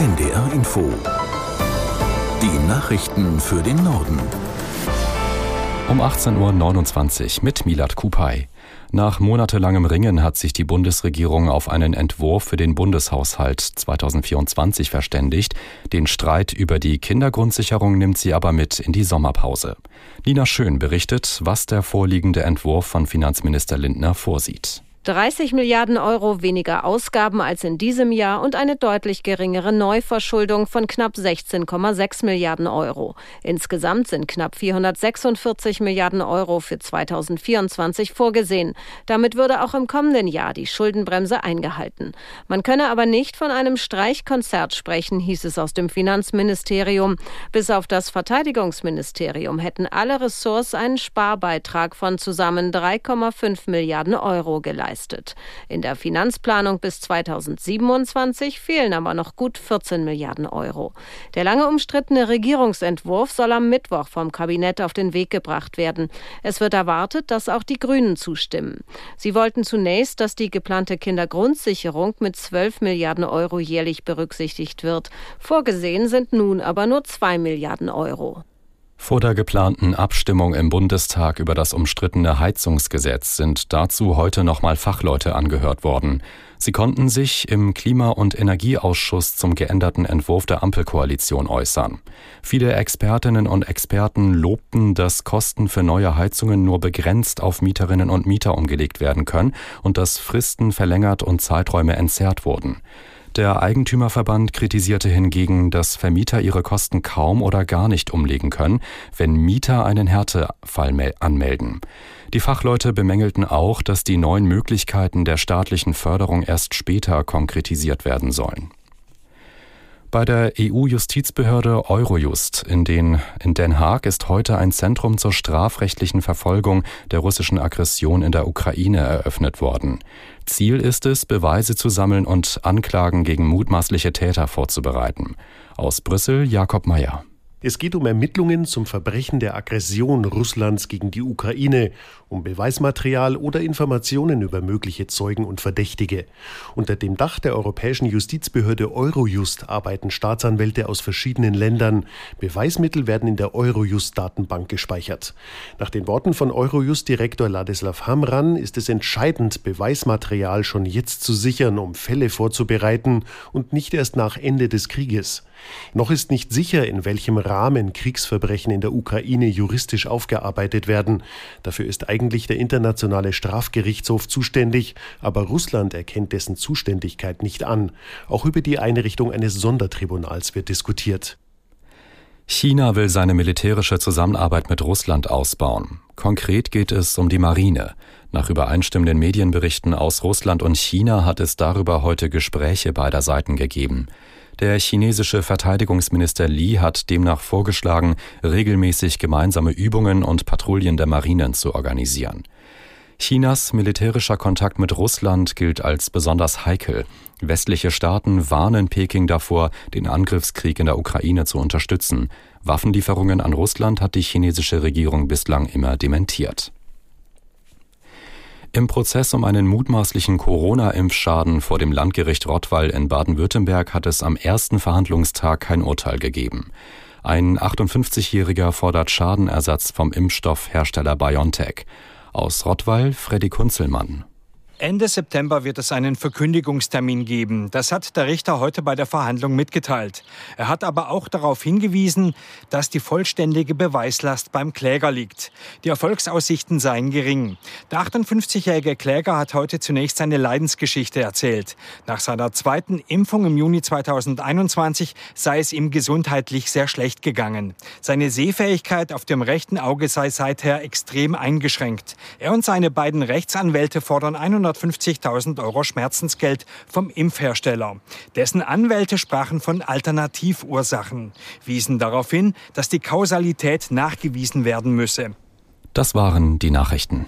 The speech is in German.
NDR Info. Die Nachrichten für den Norden. Um 18.29 Uhr mit Milat Kupay. Nach monatelangem Ringen hat sich die Bundesregierung auf einen Entwurf für den Bundeshaushalt 2024 verständigt. Den Streit über die Kindergrundsicherung nimmt sie aber mit in die Sommerpause. Nina Schön berichtet, was der vorliegende Entwurf von Finanzminister Lindner vorsieht. 30 Milliarden Euro weniger Ausgaben als in diesem Jahr und eine deutlich geringere Neuverschuldung von knapp 16,6 Milliarden Euro. Insgesamt sind knapp 446 Milliarden Euro für 2024 vorgesehen. Damit würde auch im kommenden Jahr die Schuldenbremse eingehalten. Man könne aber nicht von einem Streichkonzert sprechen, hieß es aus dem Finanzministerium. Bis auf das Verteidigungsministerium hätten alle Ressorts einen Sparbeitrag von zusammen 3,5 Milliarden Euro geleistet geleistet. In der Finanzplanung bis 2027 fehlen aber noch gut 14 Milliarden Euro. Der lange umstrittene Regierungsentwurf soll am Mittwoch vom Kabinett auf den Weg gebracht werden. Es wird erwartet, dass auch die Grünen zustimmen. Sie wollten zunächst, dass die geplante Kindergrundsicherung mit 12 Milliarden Euro jährlich berücksichtigt wird. Vorgesehen sind nun aber nur 2 Milliarden Euro. Vor der geplanten Abstimmung im Bundestag über das umstrittene Heizungsgesetz sind dazu heute nochmal Fachleute angehört worden. Sie konnten sich im Klima- und Energieausschuss zum geänderten Entwurf der Ampelkoalition äußern. Viele Expertinnen und Experten lobten, dass Kosten für neue Heizungen nur begrenzt auf Mieterinnen und Mieter umgelegt werden können und dass Fristen verlängert und Zeiträume entzerrt wurden. Der Eigentümerverband kritisierte hingegen, dass Vermieter ihre Kosten kaum oder gar nicht umlegen können, wenn Mieter einen Härtefall anmelden. Die Fachleute bemängelten auch, dass die neuen Möglichkeiten der staatlichen Förderung erst später konkretisiert werden sollen. Bei der EU-Justizbehörde Eurojust in, den, in Den Haag ist heute ein Zentrum zur strafrechtlichen Verfolgung der russischen Aggression in der Ukraine eröffnet worden. Ziel ist es, Beweise zu sammeln und Anklagen gegen mutmaßliche Täter vorzubereiten. Aus Brüssel Jakob Mayer. Es geht um Ermittlungen zum Verbrechen der Aggression Russlands gegen die Ukraine, um Beweismaterial oder Informationen über mögliche Zeugen und Verdächtige. Unter dem Dach der europäischen Justizbehörde Eurojust arbeiten Staatsanwälte aus verschiedenen Ländern. Beweismittel werden in der Eurojust-Datenbank gespeichert. Nach den Worten von Eurojust-Direktor Ladislav Hamran ist es entscheidend, Beweismaterial schon jetzt zu sichern, um Fälle vorzubereiten und nicht erst nach Ende des Krieges. Noch ist nicht sicher, in welchem Rahmen Kriegsverbrechen in der Ukraine juristisch aufgearbeitet werden. Dafür ist eigentlich der Internationale Strafgerichtshof zuständig, aber Russland erkennt dessen Zuständigkeit nicht an. Auch über die Einrichtung eines Sondertribunals wird diskutiert. China will seine militärische Zusammenarbeit mit Russland ausbauen. Konkret geht es um die Marine. Nach übereinstimmenden Medienberichten aus Russland und China hat es darüber heute Gespräche beider Seiten gegeben. Der chinesische Verteidigungsminister Li hat demnach vorgeschlagen, regelmäßig gemeinsame Übungen und Patrouillen der Marinen zu organisieren. Chinas militärischer Kontakt mit Russland gilt als besonders heikel. Westliche Staaten warnen Peking davor, den Angriffskrieg in der Ukraine zu unterstützen. Waffenlieferungen an Russland hat die chinesische Regierung bislang immer dementiert. Im Prozess um einen mutmaßlichen Corona-Impfschaden vor dem Landgericht Rottweil in Baden-Württemberg hat es am ersten Verhandlungstag kein Urteil gegeben. Ein 58-Jähriger fordert Schadenersatz vom Impfstoffhersteller BioNTech. Aus Rottweil Freddy Kunzelmann. Ende September wird es einen Verkündigungstermin geben. Das hat der Richter heute bei der Verhandlung mitgeteilt. Er hat aber auch darauf hingewiesen, dass die vollständige Beweislast beim Kläger liegt. Die Erfolgsaussichten seien gering. Der 58-jährige Kläger hat heute zunächst seine Leidensgeschichte erzählt. Nach seiner zweiten Impfung im Juni 2021 sei es ihm gesundheitlich sehr schlecht gegangen. Seine Sehfähigkeit auf dem rechten Auge sei seither extrem eingeschränkt. Er und seine beiden Rechtsanwälte fordern 100 250.000 Euro Schmerzensgeld vom Impfhersteller. Dessen Anwälte sprachen von Alternativursachen, wiesen darauf hin, dass die Kausalität nachgewiesen werden müsse. Das waren die Nachrichten.